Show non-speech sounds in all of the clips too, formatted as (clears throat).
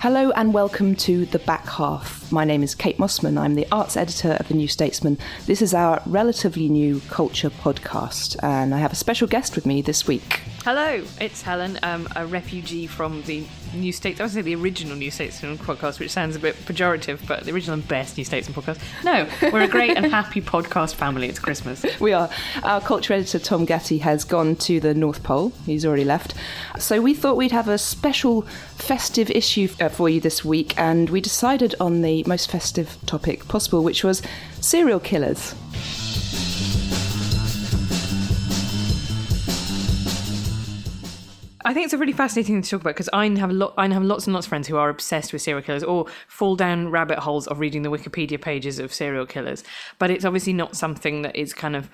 Hello and welcome to The Back Half. My name is Kate Mossman. I'm the arts editor of The New Statesman. This is our relatively new culture podcast, and I have a special guest with me this week. Hello, it's Helen, um, a refugee from the New States. I would say the original New Statesman podcast, which sounds a bit pejorative, but the original and best New Statesman podcast. No, we're a great and happy (laughs) podcast family. It's Christmas. (laughs) We are. Our culture editor, Tom Gatti, has gone to the North Pole. He's already left. So we thought we'd have a special festive issue uh, for you this week, and we decided on the most festive topic possible, which was serial killers. I think it's a really fascinating thing to talk about because I have lot, I have lots and lots of friends who are obsessed with serial killers or fall down rabbit holes of reading the Wikipedia pages of serial killers. But it's obviously not something that is kind of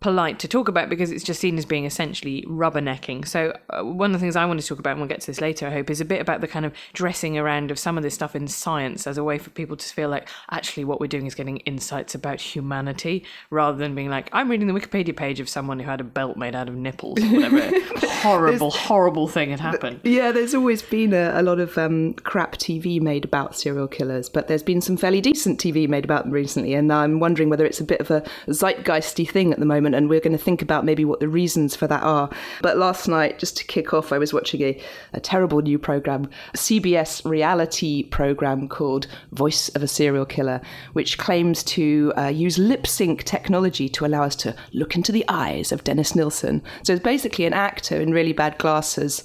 polite to talk about because it's just seen as being essentially rubbernecking. So uh, one of the things I want to talk about, and we'll get to this later, I hope, is a bit about the kind of dressing around of some of this stuff in science as a way for people to feel like actually what we're doing is getting insights about humanity rather than being like I'm reading the Wikipedia page of someone who had a belt made out of nipples or whatever (laughs) horrible, horrible thing had happened. Yeah, there's always been a, a lot of um, crap TV made about serial killers, but there's been some fairly decent TV made about them recently, and I'm wondering whether it's a bit of a zeitgeisty thing at the moment, and we're going to think about maybe what the reasons for that are. But last night, just to kick off, I was watching a, a terrible new program, a CBS reality program called Voice of a Serial Killer, which claims to uh, use lip sync technology to allow us to look into the eyes of Dennis Nilsen. So it's basically an actor in really bad glasses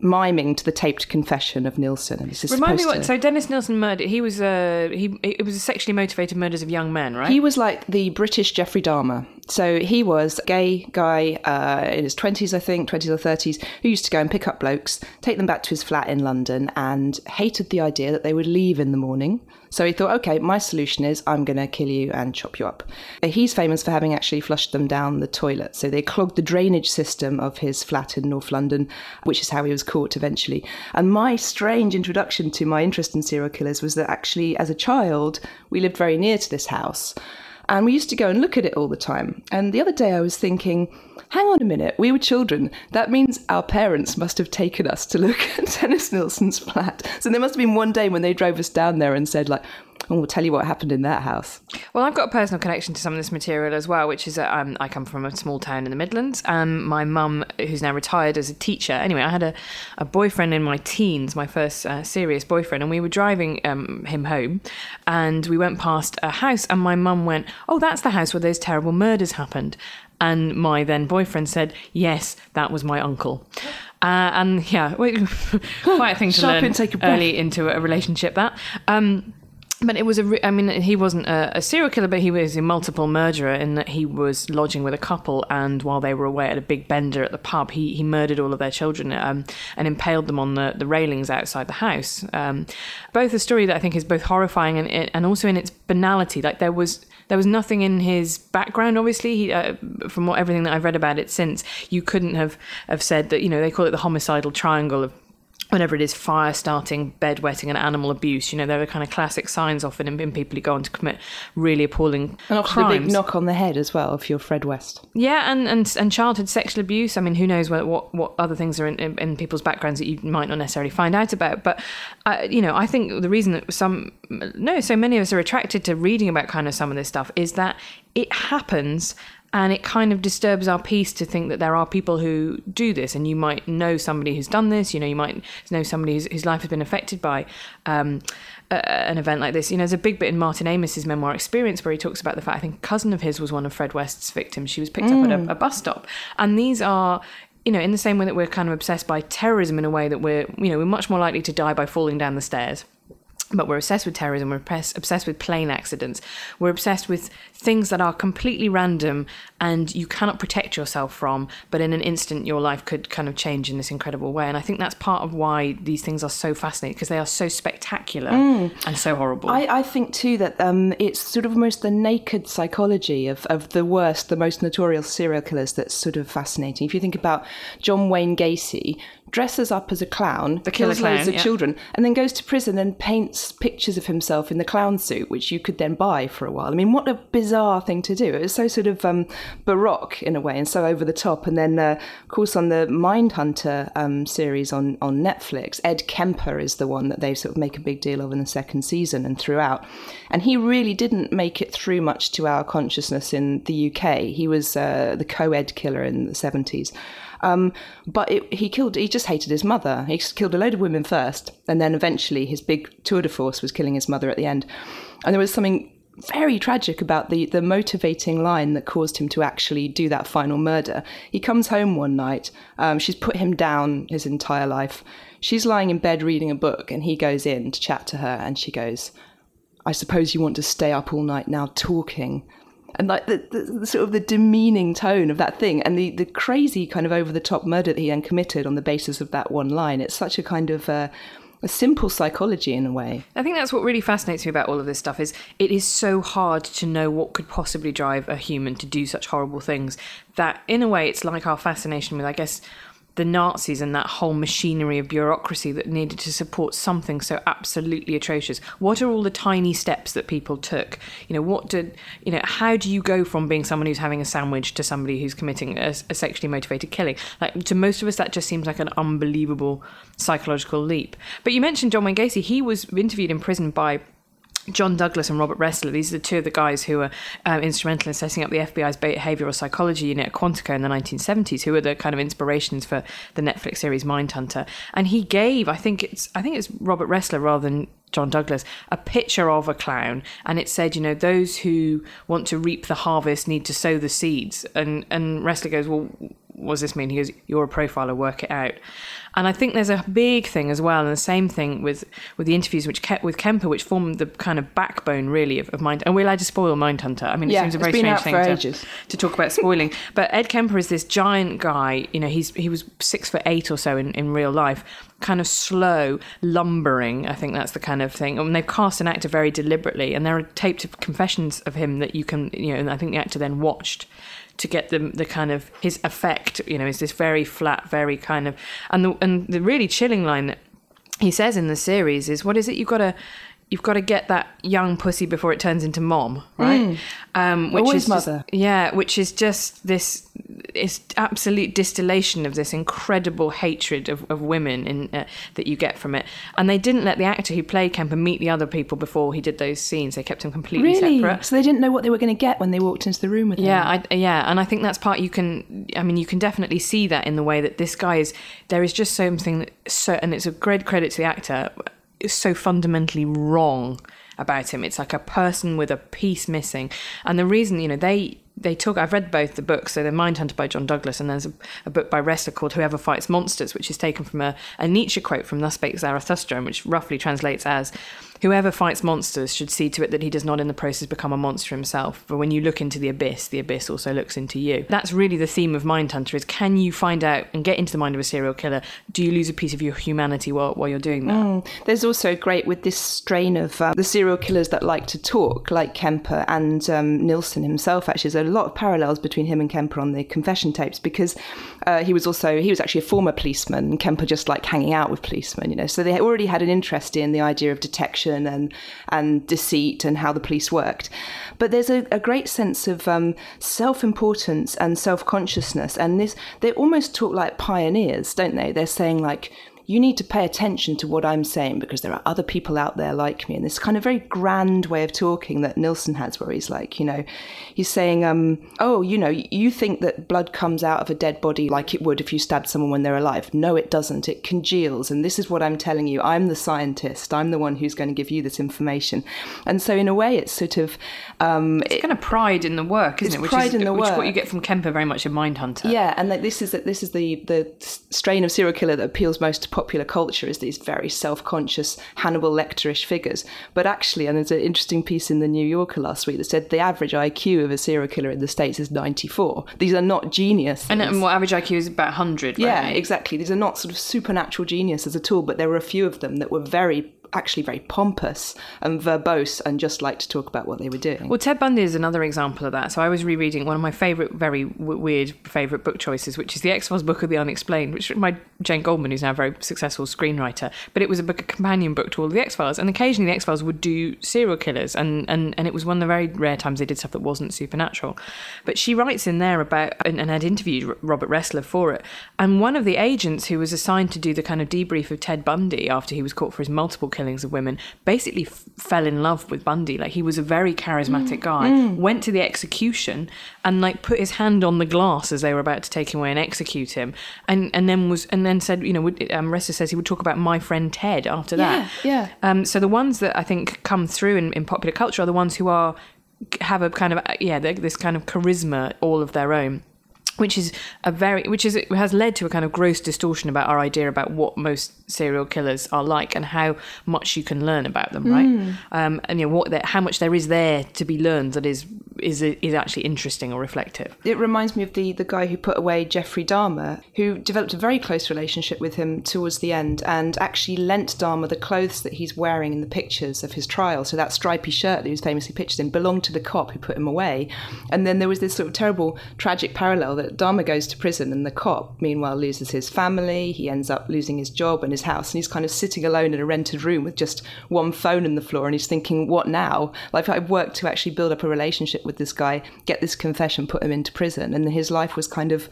miming to the taped confession of Nilsen. And this is Remind me what? to- So Dennis Nilsen murdered. He was uh, he. It was a sexually motivated murders of young men, right? He was like the British Jeffrey Dahmer. So he was a gay guy uh, in his 20s, I think, 20s or 30s, who used to go and pick up blokes, take them back to his flat in London, and hated the idea that they would leave in the morning. So he thought, okay, my solution is I'm going to kill you and chop you up. He's famous for having actually flushed them down the toilet. So they clogged the drainage system of his flat in North London, which is how he was caught eventually. And my strange introduction to my interest in serial killers was that actually, as a child, we lived very near to this house. And we used to go and look at it all the time. And the other day I was thinking, hang on a minute, we were children. That means our parents must have taken us to look at (laughs) Dennis Nilsen's flat. So there must have been one day when they drove us down there and said, like, oh, we'll tell you what happened in that house. Well, I've got a personal connection to some of this material as well, which is that um, I come from a small town in the Midlands. Um, my mum, who's now retired as a teacher, anyway, I had a, a boyfriend in my teens, my first uh, serious boyfriend, and we were driving um, him home, and we went past a house, and my mum went, "Oh, that's the house where those terrible murders happened." And my then boyfriend said, "Yes, that was my uncle." Uh, and yeah, (laughs) quite a thing to Sharp learn intake of breath. early into a relationship. That. Um, but it was a. Re- I mean, he wasn't a, a serial killer, but he was a multiple murderer in that he was lodging with a couple, and while they were away at a big bender at the pub, he, he murdered all of their children um, and impaled them on the, the railings outside the house. Um, both a story that I think is both horrifying and and also in its banality. Like there was there was nothing in his background. Obviously, he, uh, from what everything that I've read about it since, you couldn't have have said that. You know, they call it the homicidal triangle of whenever it is fire starting, bedwetting, and animal abuse. You know, they're the kind of classic signs often in, in people who go on to commit really appalling And often crimes. a big knock on the head as well if you're Fred West. Yeah, and, and and childhood sexual abuse. I mean, who knows what what, what other things are in, in, in people's backgrounds that you might not necessarily find out about. But uh, you know, I think the reason that some no, so many of us are attracted to reading about kind of some of this stuff is that it happens. And it kind of disturbs our peace to think that there are people who do this, and you might know somebody who's done this. You know, you might know somebody whose, whose life has been affected by um, a, an event like this. You know, there's a big bit in Martin Amis's memoir Experience where he talks about the fact I think a cousin of his was one of Fred West's victims. She was picked up at a, a bus stop, and these are. You know, in the same way that we're kind of obsessed by terrorism in a way that we're, you know, we're much more likely to die by falling down the stairs but we're obsessed with terrorism, we're obsessed with plane accidents, we're obsessed with things that are completely random and you cannot protect yourself from, but in an instant your life could kind of change in this incredible way. And I think that's part of why these things are so fascinating because they are so spectacular and so horrible. I, I think too that um, it's sort of almost the naked psychology of, of the worst, the most notorious serial killers that's sort of fascinating. If you think about John Wayne Gacy, dresses up as a clown, The killer kills loads of yeah. children, and then goes to prison and paints pictures of himself in the clown suit, which you could then buy for a while. I mean, what a bizarre thing to do. It was so sort of um, baroque in a way and so over the top. And then, uh, of course, on the Mindhunter um, series on, on Netflix, Ed Kemper is the one that they sort of make a big deal of in the second season and throughout. And he really didn't make it through much to our consciousness in the UK. He was uh, the co ed killer in the 70s. Um, but it, he killed. He just hated his mother. He killed a load of women first, and then eventually his big tour de force was killing his mother at the end. And there was something very tragic about the the motivating line that caused him to actually do that final murder. He comes home one night. Um, she's put him down his entire life. She's lying in bed reading a book, and he goes in to chat to her, and she goes, "I suppose you want to stay up all night now talking." And like the, the, the sort of the demeaning tone of that thing and the, the crazy kind of over the top murder that he then committed on the basis of that one line. It's such a kind of uh, a simple psychology in a way. I think that's what really fascinates me about all of this stuff is it is so hard to know what could possibly drive a human to do such horrible things that in a way it's like our fascination with I guess the Nazis and that whole machinery of bureaucracy that needed to support something so absolutely atrocious. What are all the tiny steps that people took? You know, what did you know? How do you go from being someone who's having a sandwich to somebody who's committing a, a sexually motivated killing? Like to most of us, that just seems like an unbelievable psychological leap. But you mentioned John Wayne Gacy. He was interviewed in prison by John Douglas and Robert Ressler, these are the two of the guys who were um, instrumental in setting up the FBI's behavioural psychology unit at Quantico in the 1970s, who were the kind of inspirations for the Netflix series Mindhunter. And he gave, I think it's, I think it's Robert Ressler rather than John Douglas, a picture of a clown, and it said, you know, those who want to reap the harvest need to sow the seeds. And and Ressler goes, well, what does this mean? He goes, you're a profiler, work it out. And I think there's a big thing as well, and the same thing with, with the interviews which kept with Kemper, which formed the kind of backbone really of, of Mind. And we're allowed to spoil Mindhunter. I mean, it Yeah, seems a very strange thing to, to talk about spoiling. but Ed Kemper is this giant guy. You know, he's he was six foot eight or so in, in real life, kind of slow, lumbering. I think that's the kind of thing. And they've cast an actor very deliberately, and there are taped confessions of him that you can, you know, and I think the actor then watched to get the the kind of his effect. You know, is this very flat, very kind of, and the and the really chilling line that he says in the series is, "What is it? You've got to." You've got to get that young pussy before it turns into mom, right? Um, which Mm. Always is just- mother. yeah, which is just this is absolute distillation of this incredible hatred of, of women in, uh, that you get from it. And they didn't let the actor who played Kemper meet the other people before he did those scenes. They kept him completely really separate. so they didn't know what they were going to get when they walked into the room with him Yeah, I, yeah, and I think that's part you can. I mean, you can definitely see that in the way that this guy is. There is just something that so, and it's a great credit to the actor. So fundamentally wrong about him. It's like a person with a piece missing, and the reason you know they they took. I've read both the books. So, the Mindhunter by John Douglas, and there's a, a book by Ressler called Whoever Fights Monsters, which is taken from a, a Nietzsche quote from Thus Spake Zarathustra, which roughly translates as. Whoever fights monsters should see to it that he does not in the process become a monster himself. For when you look into the abyss, the abyss also looks into you. That's really the theme of Mindhunter is can you find out and get into the mind of a serial killer? Do you lose a piece of your humanity while, while you're doing that? There's also great with this strain of um, the serial killers that like to talk, like Kemper and um, Nilsen himself. Actually, there's a lot of parallels between him and Kemper on the confession tapes because uh, he was also he was actually a former policeman, Kemper just liked hanging out with policemen. You know, so they already had an interest in the idea of detection and and deceit and how the police worked. But there's a, a great sense of um, self importance and self consciousness, and this they almost talk like pioneers, don't they? They're saying like you need to pay attention to what I'm saying because there are other people out there like me. And this kind of very grand way of talking that Nilsen has, where he's like, you know, he's saying, um, oh, you know, you think that blood comes out of a dead body like it would if you stabbed someone when they're alive. No, it doesn't. It congeals. And this is what I'm telling you. I'm the scientist. I'm the one who's going to give you this information. And so, in a way, it's sort of. Um, it's kind of pride in the work, isn't it? Which pride is, in the which is work. what you get from Kemper very much in Mindhunter. Yeah, and like this is this is the the strain of serial killer that appeals most to popular culture is these very self-conscious Hannibal Lecterish figures. But actually, and there's an interesting piece in the New Yorker last week that said the average IQ of a serial killer in the states is 94. These are not geniuses. And, and what average IQ is about 100, right? yeah, exactly. These are not sort of supernatural geniuses at all. But there were a few of them that were very actually very pompous and verbose and just liked to talk about what they were doing. Well, Ted Bundy is another example of that. So I was rereading one of my favourite, very w- weird favourite book choices, which is the X Files Book of the Unexplained, which my Jane Goldman, who's now a very successful screenwriter. But it was a book, a companion book to all the X Files, and occasionally the X Files would do serial killers, and, and and it was one of the very rare times they did stuff that wasn't supernatural. But she writes in there about and, and had interviewed Robert Ressler for it, and one of the agents who was assigned to do the kind of debrief of Ted Bundy after he was caught for his multiple killings of women basically f- fell in love with Bundy. Like he was a very charismatic guy. Went to the execution and like put his hand on the glass as they were about to take him away and execute him, and and then was and then said, you know, would, um, Ressa says he would talk about my friend Ted after that. Yeah, Um, so the ones that I think come through in, in popular culture are the ones who are have a kind of yeah this kind of charisma all of their own which is a very which is has led to a kind of gross distortion about our idea about what most serial killers are like and how much you can learn about them right um, and you know what how much there is there to be learned that is is is actually interesting or reflective It reminds me of the, the guy who put away Jeffrey Dahmer, who developed a very close relationship with him towards the end and actually lent Dahmer the clothes that he's wearing in the pictures of his trial. So that stripy shirt that he was famously pictured in belonged to the cop who put him away. And then there was this sort of terrible, tragic parallel that Dahmer goes to prison and the cop, meanwhile, loses his family. He ends up losing his job and his house. And he's kind of sitting alone in a rented room with just one phone on the floor. And he's thinking, what now? Like, I've worked to actually build up a relationship with this guy, get this confession, put him into prison. And his life was kind of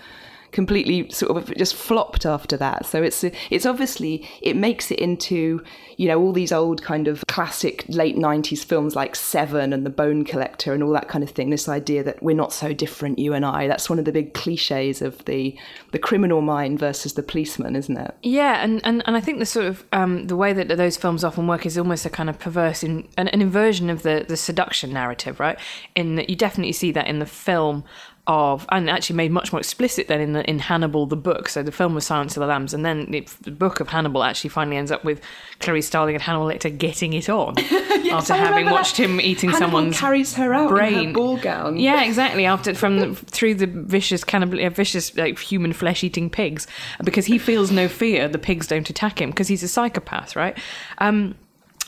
completely sort of just flopped after that. So it's it's obviously it makes it into you know all these old kind of classic late 90s films like Seven and The Bone Collector and all that kind of thing. This idea that we're not so different you and I. That's one of the big cliches of the the criminal mind versus the policeman isn't it? Yeah, and, and, and I think the sort of um, the way that those films often work is almost a kind of perverse in an, an inversion of the the seduction narrative, right? In that you definitely see that in the film of and actually made much more explicit than in the in Hannibal the book. So the film was Silence of the Lambs, and then the, the book of Hannibal actually finally ends up with Clarice Starling and Hannibal Lecter getting it on (laughs) after I having watched that. him eating Hannibal someone's carries her out in her brain ball gown. Yeah, exactly. After from the, (laughs) through the vicious cannibal, uh, vicious like human flesh eating pigs, because he feels no fear. The pigs don't attack him because he's a psychopath, right? Um,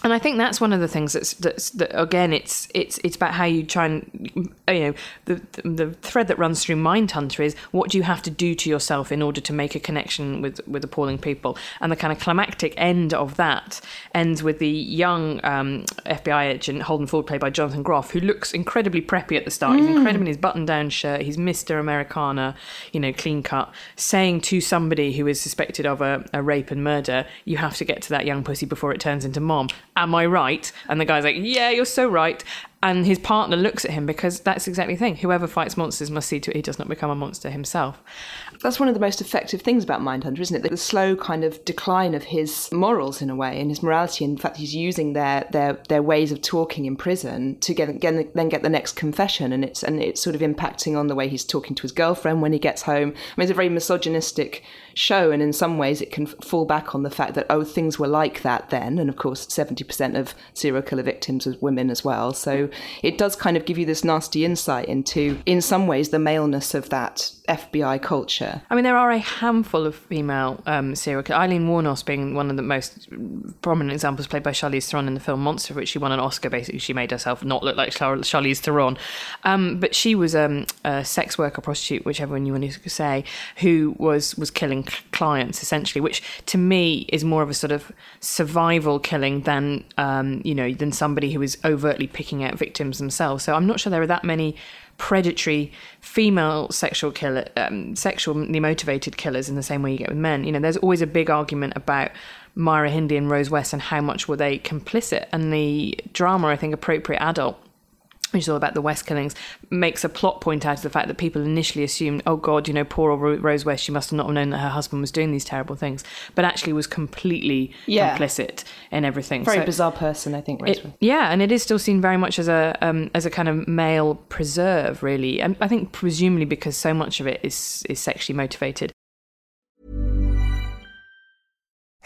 and I think that's one of the things that's, that's that again it's it's it's about how you try and you know the the thread that runs through Mindhunter is what do you have to do to yourself in order to make a connection with with appalling people? And the kind of climactic end of that ends with the young um, FBI agent Holden Ford played by Jonathan Groff who looks incredibly preppy at the start. He's incredible in his button down shirt. He's Mr Americana you know clean cut saying to somebody who is suspected of a, a rape and murder you have to get to that young pussy before it turns into mom am I right? And the guy's like, yeah, you're so right. And his partner looks at him because that's exactly the thing. Whoever fights monsters must see to it he does not become a monster himself. That's one of the most effective things about Mindhunter, isn't it? The slow kind of decline of his morals in a way, and his morality. In fact, he's using their their their ways of talking in prison to get, get then get the next confession, and it's and it's sort of impacting on the way he's talking to his girlfriend when he gets home. I mean, it's a very misogynistic show, and in some ways, it can fall back on the fact that oh, things were like that then, and of course, seventy percent of serial killer victims was women as well. So it does kind of give you this nasty insight into, in some ways, the maleness of that FBI culture. I mean, there are a handful of female um, serial killers. Aileen Wuornos being one of the most prominent examples, played by Charlize Theron in the film Monster, which she won an Oscar. Basically, she made herself not look like Char- Charlize Theron, um, but she was um, a sex worker, prostitute, whichever one you want to say, who was was killing clients essentially, which to me is more of a sort of survival killing than um, you know than somebody who is overtly picking out victims themselves. So I'm not sure there are that many predatory female sexual killer, um, sexually motivated killers in the same way you get with men. You know, there's always a big argument about Myra Hindley and Rose West and how much were they complicit. And the drama, I think, appropriate adult which is all about the West killings, makes a plot point out of the fact that people initially assumed, oh God, you know, poor old Rose West, she must have not known that her husband was doing these terrible things, but actually was completely Yeah. complicit in everything. Very So- bizarre person, I think. it, yeah, and it is still seen very much as a um, as a kind of male preserve, really. And I think presumably because so much of it is is sexually motivated.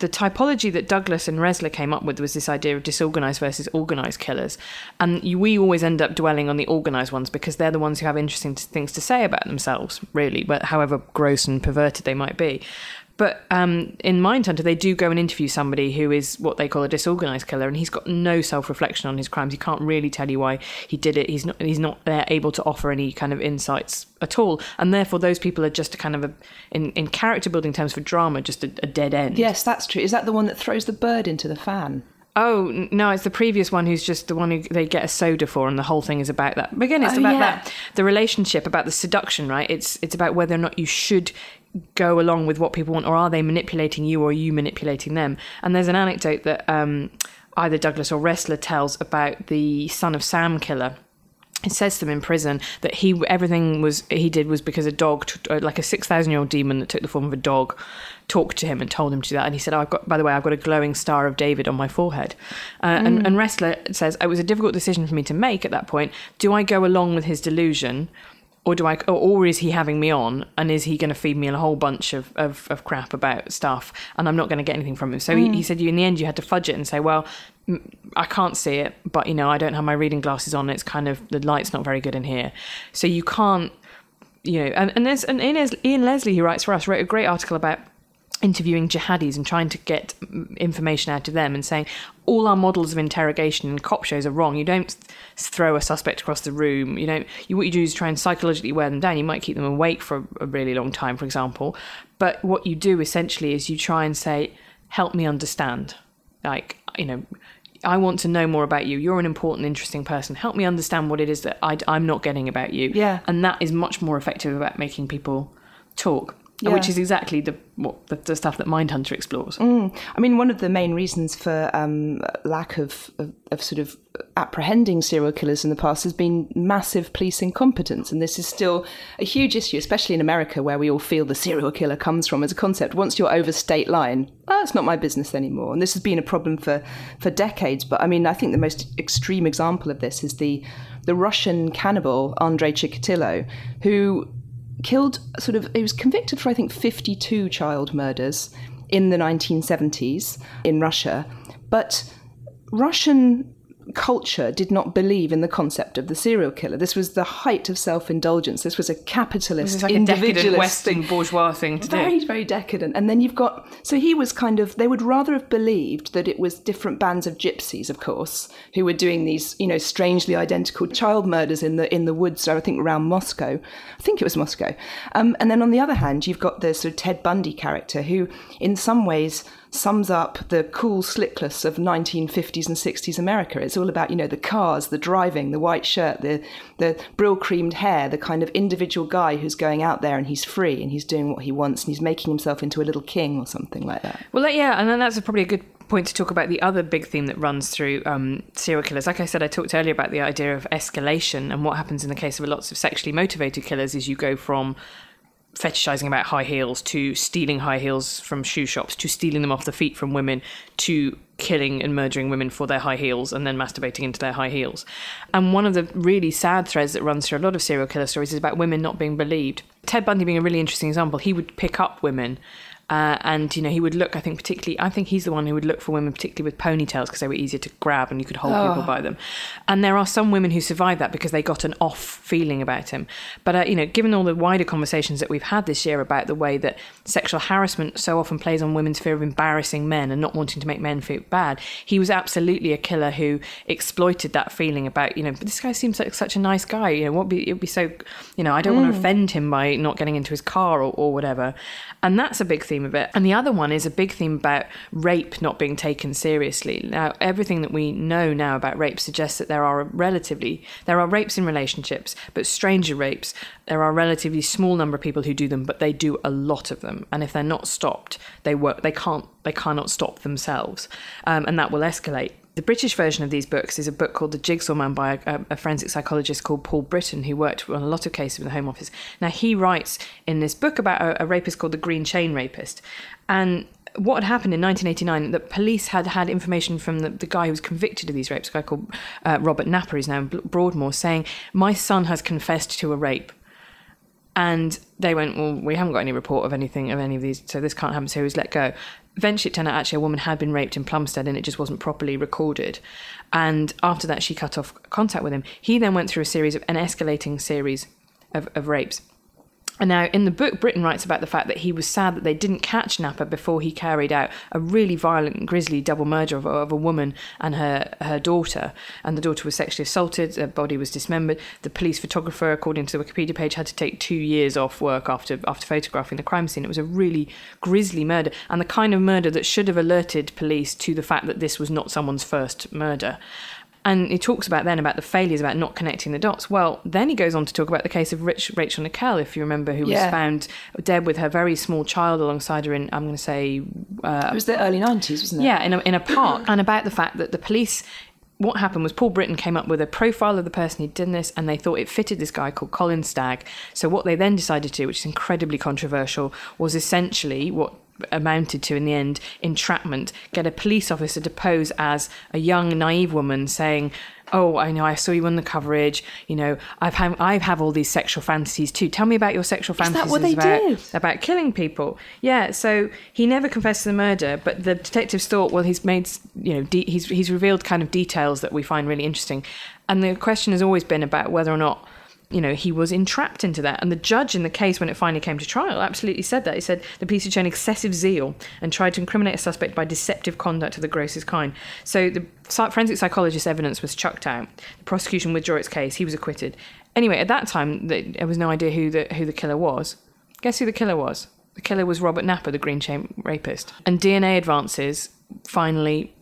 The typology that Douglas and Ressler came up with was this idea of disorganized versus organized killers. And we always end up dwelling on the organized ones because they're the ones who have interesting things to say about themselves, really, however gross and perverted they might be. But um, in Mindhunter, they do go and interview somebody who is what they call a disorganized killer, and he's got no self-reflection on his crimes. He can't really tell you why he did it. He's not. He's not uh, able to offer any kind of insights at all, and therefore those people are just a kind of a, in in character building terms for drama, just a, a dead end. Yes, that's true. Is that the one that throws the bird into the fan? Oh no, it's the previous one who's just the one who they get a soda for, and the whole thing is about that. But again, it's Oh, about yeah. that the relationship, about the seduction, right? It's it's about whether or not you should go along with what people want, or are they manipulating you, or are you manipulating them? And there's an anecdote that um, either Douglas or Ressler tells about the son of Sam killer. It says to them in prison that he everything was he did was because a dog, uh, like a six thousand year old demon that took the form of a dog, talked to him and told him to do that. And he said, oh, "I've got, by the way, I've got a glowing star of David on my forehead." Uh, and, and Ressler says it was a difficult decision for me to make at that point. Do I go along with his delusion? Or do I, or, is he having me on, and is he going to feed me a whole bunch of, of, of crap about stuff, and I'm not going to get anything from him? So he, he said, you in the end, you had to fudge it and say, well, mm, I can't see it, but you know, I don't have my reading glasses on. It's kind of the light's not very good in here, so you can't, you know. And and there's and Ian, Ian Leslie, who writes for us, wrote a great article about interviewing jihadis and trying to get information out of them and saying all our models of interrogation and cop shows are wrong. You don't throw a suspect across the room. You don't. You, what you do is try and psychologically wear them down. You might keep them awake for a, a really long time, for example. But what you do essentially is you try and say, "Help me understand." Like you know. I want to know more about you. You're an important, interesting person. Help me understand what it is that I, am not getting about you. Yeah. And that is much more effective about making people talk, which is exactly the what the, the stuff that Mindhunter explores. I mean, one of the main reasons for um, lack of, of, of sort of apprehending serial killers in the past has been massive police incompetence. And this is still a huge issue, especially in America, where we all feel the serial killer comes from as a concept. Once you're over state line, oh, it's not my business anymore. And this has been a problem for, for decades. But I mean, I think the most extreme example of this is the, the Russian cannibal, Andrei Chikatilo, who killed sort of he was convicted for I think 52 child murders in the 1970s in Russia. But Russian culture did not believe in the concept of the serial killer. This was the height of self indulgence. This was a capitalist, is like individualist Western bourgeois thing to very, do. very decadent. And then you've got so he was kind of they would rather have believed that it was different bands of gypsies, of course, who were doing these, you know, strangely identical child murders in the in the woods. I think around Moscow. I think it was Moscow. Um, and then on the other hand, you've got the sort of Ted Bundy character, who in some ways sums up the cool slickness of 1950s and 60s America. It's all about, you know, the cars, the driving, the white shirt, the the brill creamed hair, the kind of individual guy who's going out there and he's free and he's doing what he wants and he's making himself into a little king or something like that. Well, yeah, and then that's probably a good point to talk about the other big theme that runs through um, serial killers. Like I said, I talked earlier about the idea of escalation and what happens in the case of lots of sexually motivated killers is you go from fetishizing about high heels to stealing high heels from shoe shops to stealing them off the feet from women to killing and murdering women for their high heels and then masturbating into their high heels. And one of the really sad threads that runs through a lot of serial killer stories is about women not being believed. Ted Bundy being a really interesting example, he would pick up women uh, and you know he would look. I think particularly. I think he's the one who would look for women, particularly with ponytails, because they were easier to grab and you could hold people by them. And there are some women who survived that because they got an off feeling about him. But uh, you know, given all the wider conversations that we've had this year about the way that sexual harassment so often plays on women's fear of embarrassing men and not wanting to make men feel bad, he was absolutely a killer who exploited that feeling about you know. But this guy seems like such a nice guy. You know, what be it'd be so. You know, I don't want to offend him by not getting into his car or, or whatever. And that's a big theme of it. And the other one is a big theme about rape not being taken seriously. Now, everything that we know now about rape suggests that there are relatively there are rapes in relationships, but stranger rapes, there are a relatively small number of people who do them, but they do a lot of them. And if they're not stopped, they work. They can't. They cannot stop themselves, um, and that will escalate. The British version of these books is a book called The Jigsaw Man by a, a, forensic psychologist called Paul Britton, who worked on a lot of cases in the Home Office. Now, he writes in this book about a, a rapist called the Green Chain Rapist. And what had happened in 1989, that police had had information from the, the guy who was convicted of these rapes, a guy called uh, Robert Napper, who's now in Broadmoor, saying, My son has confessed to a rape. And they went, Well, we haven't got any report of anything of any of these, so this can't happen. So he was let go. Eventually, it turned out actually a woman had been raped in Plumstead and it just wasn't properly recorded. And after that, she cut off contact with him. He then went through a series of an escalating series of, of rapes. And now, in the book, Britton writes about the fact that he was sad that they didn't catch Napper before he carried out a really violent, and grisly double murder of, of, a woman and her, her daughter. And the daughter was sexually assaulted, her body was dismembered. The police photographer, according to the Wikipedia page, had to take two years off work after, after photographing the crime scene. It was a really grisly murder, and the kind of murder that should have alerted police to the fact that this was not someone's first murder. And he talks about then about the failures about not connecting the dots. Well, then he goes on to talk about the case of Rich, Rachel Nickell, if you remember, who was found dead with her very small child alongside her in, I'm going to say, uh, It was the early 90s, wasn't it? yeah, in a, in a (clears throat) park, and about the fact that the police. What happened was Paul Britton came up with a profile of the person who'd done this, and they thought it fitted this guy called Colin Stagg. So what they then decided to do, which is incredibly controversial, was essentially what amounted to in the end entrapment. Get a police officer to pose as a young naive woman saying. Oh, I know. I saw you on the coverage. You know, I've had, I have all these sexual fantasies too. Tell me about your sexual that fantasies what they about, did? about killing people. Yeah, so he never confessed to the murder, but the detectives thought, well, he's made, you know, de- he's he's revealed kind of details that we find really interesting, and the question has always been about whether or not. You know, he was entrapped into that. And the judge in the case, when it finally came to trial, absolutely said that. He said the police had shown excessive zeal and tried to incriminate a suspect by deceptive conduct of the grossest kind. So the forensic psychologist's evidence was chucked out. The prosecution withdrew its case. He was acquitted. Anyway, at that time, there was no idea who the who the killer was. Guess who the killer was? The killer was Robert Napper, the Green Chain rapist. And DNA advances finally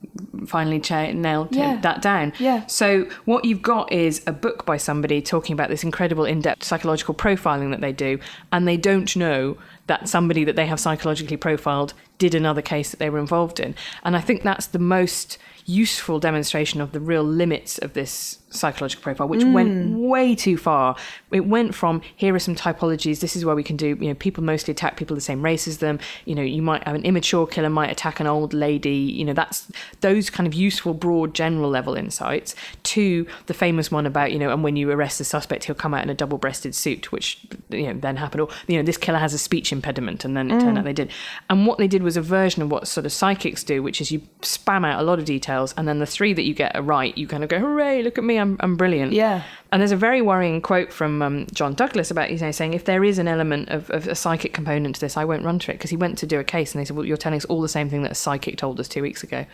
finally cha- nailed him- Yeah. that down. Yeah. So what you've got is a book by somebody talking about this incredible in-depth psychological profiling that they do, and they don't know that somebody that they have psychologically profiled did another case that they were involved in. And I think that's the most useful demonstration of the real limits of this psychological profile, which went mm. way too far. It went from here are some typologies. This is where we can do. You know, people mostly attack people the same race as them. You know, you might have an immature killer might attack an old lady. You know, that's those kind of useful, broad, general level insights. To the famous one about you know, and when you arrest the suspect, he'll come out in a double-breasted suit, which you know then happened. Or you know, this killer has a speech impediment, and then it turned out mm. they did. And what they did was a version of what sort of psychics do, which is you spam out a lot of details, and then the three that you get are right, you kind of go, "Hooray! Look at me, I'm I'm brilliant." Yeah. And there's a very worrying quote from um, John Douglas about you know saying if there is an element of, of a psychic component to this, I won't run to it because he went to do a case and they said, well, you're telling us all the same thing that a psychic told us two weeks ago,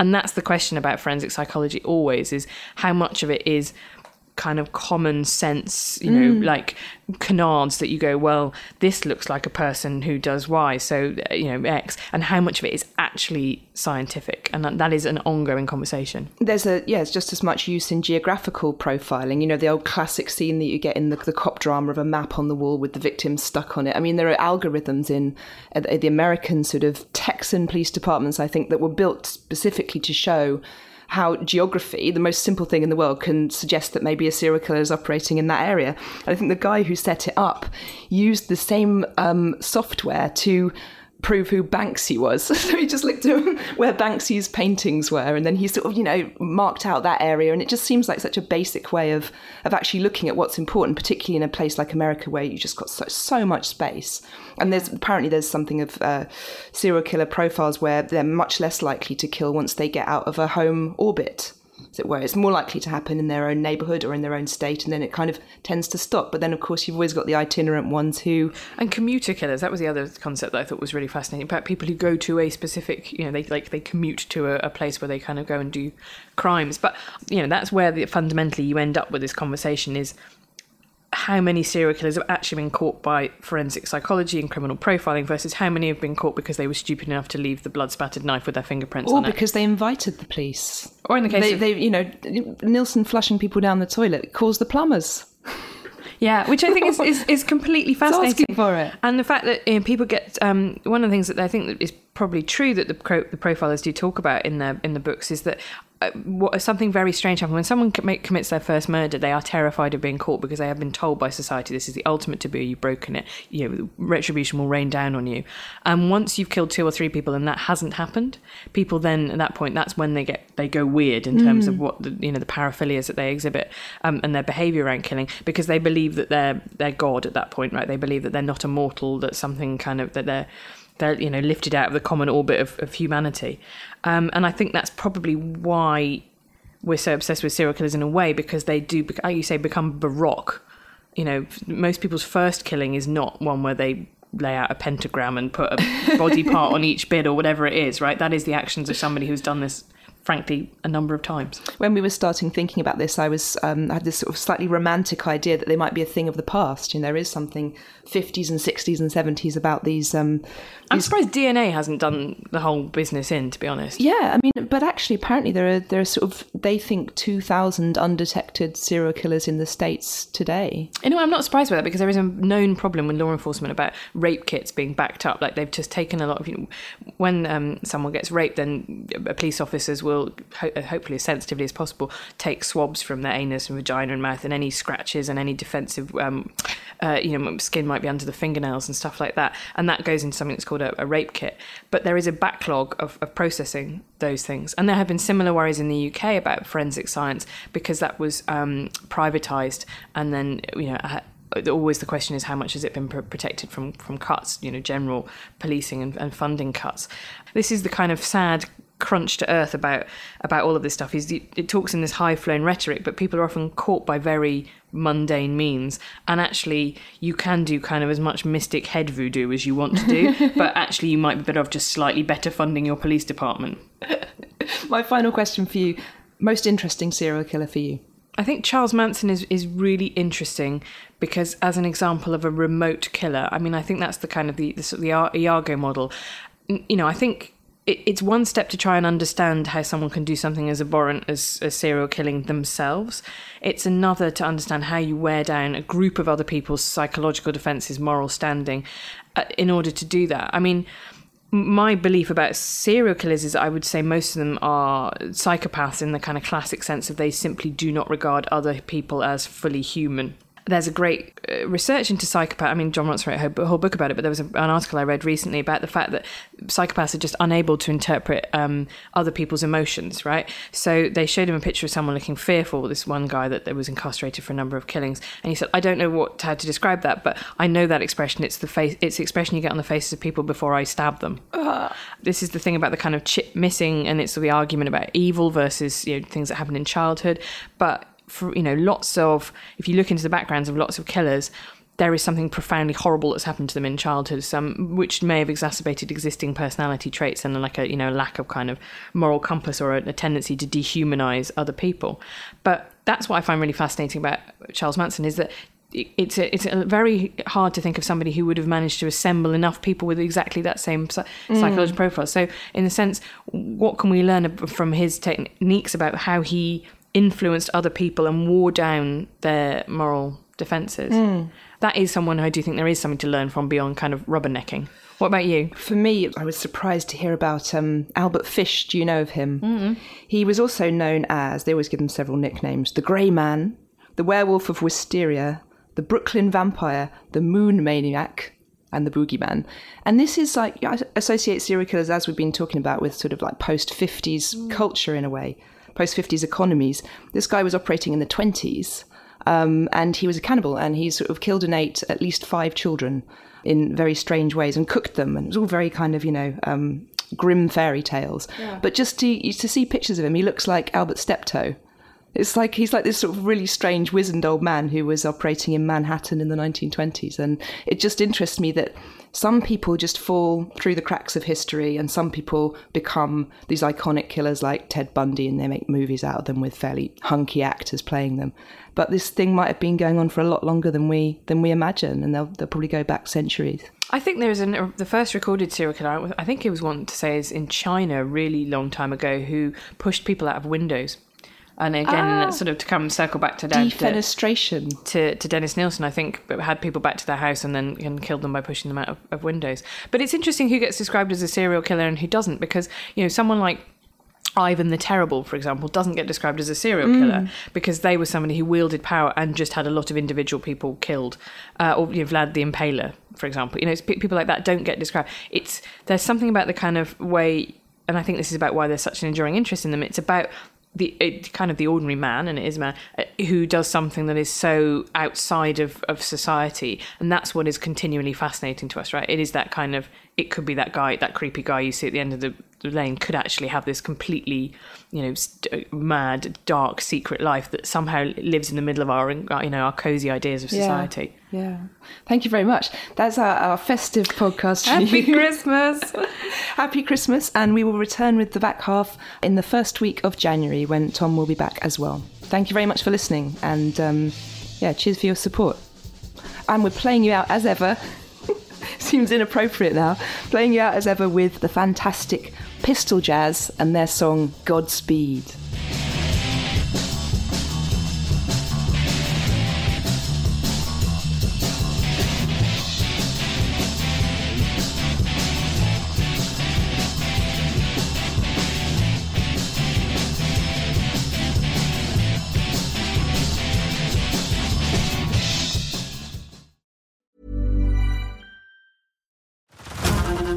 and that's the question about forensic psychology always is how much of it is kind of common sense, you know, like canards that you go, well, this looks like a person who does Y, so, uh, you know, X, and how much of it is actually scientific. And that, that is an ongoing conversation. There's a yeah, it's just as much use in geographical profiling. You know, the old classic scene that you get in the, the cop drama of a map on the wall with the victim stuck on it. I mean, there are algorithms in uh, the American sort of Texan police departments, I think, that were built specifically to show how geography, the most simple thing in the world, can suggest that maybe a serial killer is operating in that area. I think the guy who set it up used the same um, software to prove who Banksy was. (laughs) So he just looked at where Banksy's paintings were, and then he sort of, you know, marked out that area. And it just seems like such a basic way of of actually looking at what's important, particularly in a place like America where you just got so so much space. And there's apparently there's something of uh, serial killer profiles where they're much less likely to kill once they get out of a home orbit. As it were, it's more likely to happen in their own neighbourhood or in their own state, and then it kind of tends to stop. But then, of course, you've always got the itinerant ones who And commuter killers, that was the other concept that I thought was really fascinating. About people who go to a specific, you know, they like they commute to a, a place where they kind of go and do crimes. But you know, that's where the, fundamentally you end up with this conversation is how many serial killers have actually been caught by forensic psychology and criminal profiling versus how many have been caught because they were stupid enough to leave the blood spattered knife with their fingerprints or on it. because they invited the police. Or in the case they, of- they, you know, Nilsen flushing people down the toilet calls the plumbers. Yeah, which I think is, is, is (laughs) completely fascinating. asking for it. And the fact that you know, people get um, one of the things that I think that is probably true that the pro- the profilers do talk about in their in the books is that uh, what something very strange happens when someone commit, commits their first murder. They are terrified of being caught because they have been told by society this is the ultimate taboo. You've broken it. You know, retribution will rain down on you. And once you've killed two or three people and that hasn't happened, people then at that point that's when they get they go weird in terms of what the, you know the paraphilias that they exhibit um, and their behaviour around killing because they believe that they're they're God at that point, right? They believe that they're not immortal, that something kind of that they're they're you know lifted out of the common orbit of, of humanity, um, and I think that's probably why we're so obsessed with serial killers in a way because they do, like you say, become baroque. You know, most people's first killing is not one where they lay out a pentagram and put a body (laughs) part on each bit or whatever it is, right? That is the actions of somebody who's done this, frankly, a number of times. When we were starting thinking about this, I was um, I had this sort of slightly romantic idea that they might be a thing of the past. You know, there is something 50s and 60s and 70s about these. Um, I'm surprised DNA hasn't done the whole business in, to be honest. yeah, I mean, but actually, apparently there are there are sort of they think 2,000 undetected serial killers in the states today. Know, I'm not surprised by that because there is a known problem with law enforcement about rape kits being backed up. Like they've just taken a lot of, you know, when um, someone gets raped, then police officers will, ho- uh, hopefully as sensitively as possible, take swabs from their anus and vagina and mouth, and any scratches and any defensive, um, uh, you know, skin might be under the fingernails and stuff like that. And that goes into something that's called a, a rape kit. But there is a backlog of, of processing those things. And there have been similar worries in the UK about forensic science because that was um, privatized and then, you know, always the question is how much has it been pr- protected from from cuts you know general policing and, and funding cuts this is the kind of sad crunch to earth about about all of this stuff is it, it talks in this high flown rhetoric but people are often caught by very mundane means and actually you can do kind of as much mystic head voodoo as you want to do (laughs) but actually you might be better off just slightly better funding your police department (laughs) My final question for you: most interesting serial killer for you? I think Charles Manson is, is really interesting because, as an example of a remote killer, I mean, I think that's the kind of the the, sort of the Iago model. You know, I think it, it's one step to try and understand how someone can do something as abhorrent as, as serial killing themselves. It's another to understand how you wear down a group of other people's psychological defenses, moral standing, uh, in order to do that. I mean my belief about serial killers is I would say most of them are psychopaths in the kind of classic sense of they simply do not regard other people as fully human. There's a great uh, research into psychopath. I mean, Jon Ronson wrote a whole, book about it, but there was an article I read recently about the fact that psychopaths are just unable to interpret um, other people's emotions, right? So they showed him a picture of someone looking fearful, this one guy that, was incarcerated for a number of killings. And he said, I don't know what how to describe that, but I know that expression. It's the face, it's the expression you get on the faces of people before I stab them. This is the thing about the kind of chip missing, and it's the argument about evil versus you know, things that happen in childhood. But for you know lots of if you look into the backgrounds of lots of killers there is something profoundly horrible that's happened to them in childhood some which may have exacerbated existing personality traits and like a you know lack of kind of moral compass or a, a tendency to dehumanize other people but that's what i find really fascinating about charles manson is that it's a, it's a very hard to think of somebody who would have managed to assemble enough people with exactly that same psy- mm. psychological profile. So, in a sense, what can we learn from his techniques about how he influenced other people and wore down their moral defenses? Mm. That is someone who I do think there is something to learn from beyond kind of rubbernecking. What about you? For me, I was surprised to hear about um, Albert Fish. Do you know of him? Mm-hmm. He was also known as, they always give him several nicknames the Grey Man, the Werewolf of Wysteria, the Brooklyn Vampire, the Moon Maniac, and the Boogeyman. And this is like, I associate serial killers, as we've been talking about, with sort of like post 50s mm. culture in a way, post 50s economies. This guy was operating in the 20s. Um, and he was a cannibal, and he sort of killed and ate at least five children in very strange ways and cooked them, and it was all very kind of you know um, grim fairy tales. But just to to see pictures of him, he looks like Albert Steptoe. It's like he's like this sort of really strange, wizened old man who was operating in Manhattan in the 1920s. And it just interests me that some people just fall through the cracks of history and some people become these iconic killers like Ted Bundy and they make movies out of them with fairly hunky actors playing them. But this thing might have been going on for a lot longer than we than we imagine and they'll, they'll probably go back centuries. I think there is an, the first recorded serial killer. I think it was one to say is in China a really long time ago who pushed people out of windows. And again, sort of to come circle back to to, Defenestration. to, to Dennis Nilsen, I think had people back to their house and then and killed them by pushing them out of, of windows. But it's interesting who gets described as a serial killer and who doesn't, because you know someone like Ivan the Terrible, for example, doesn't get described as a serial killer because they were somebody who wielded power and just had a lot of individual people killed, uh, or you know, Vlad the Impaler, for example. You know, it's, pe- people like that don't get described. It's there's something about the kind of way, and I think this is about why there's such an enduring interest in them. It's about the it, kind of the ordinary man, and it is a man uh, who does something that is so outside of, of society, and that's what is continually fascinating to us, right? It is that kind of it could be that guy, that creepy guy you see at the end of the, lane, could actually have this completely, you know, st- mad, dark, secret life that somehow lives in the middle of our, you know, our cozy ideas of society. Yeah. Thank you very much. That's our, our festive podcast. Happy. (laughs) Christmas! Happy Christmas, and we will return with the back half in the first week of January when Tom will be back as well. Thank you very much for listening, and um, yeah, cheers for your support. And we're playing you out as ever. (laughs) Seems inappropriate now. Playing you out as ever with the fantastic Pistol Jazz and their song Godspeed.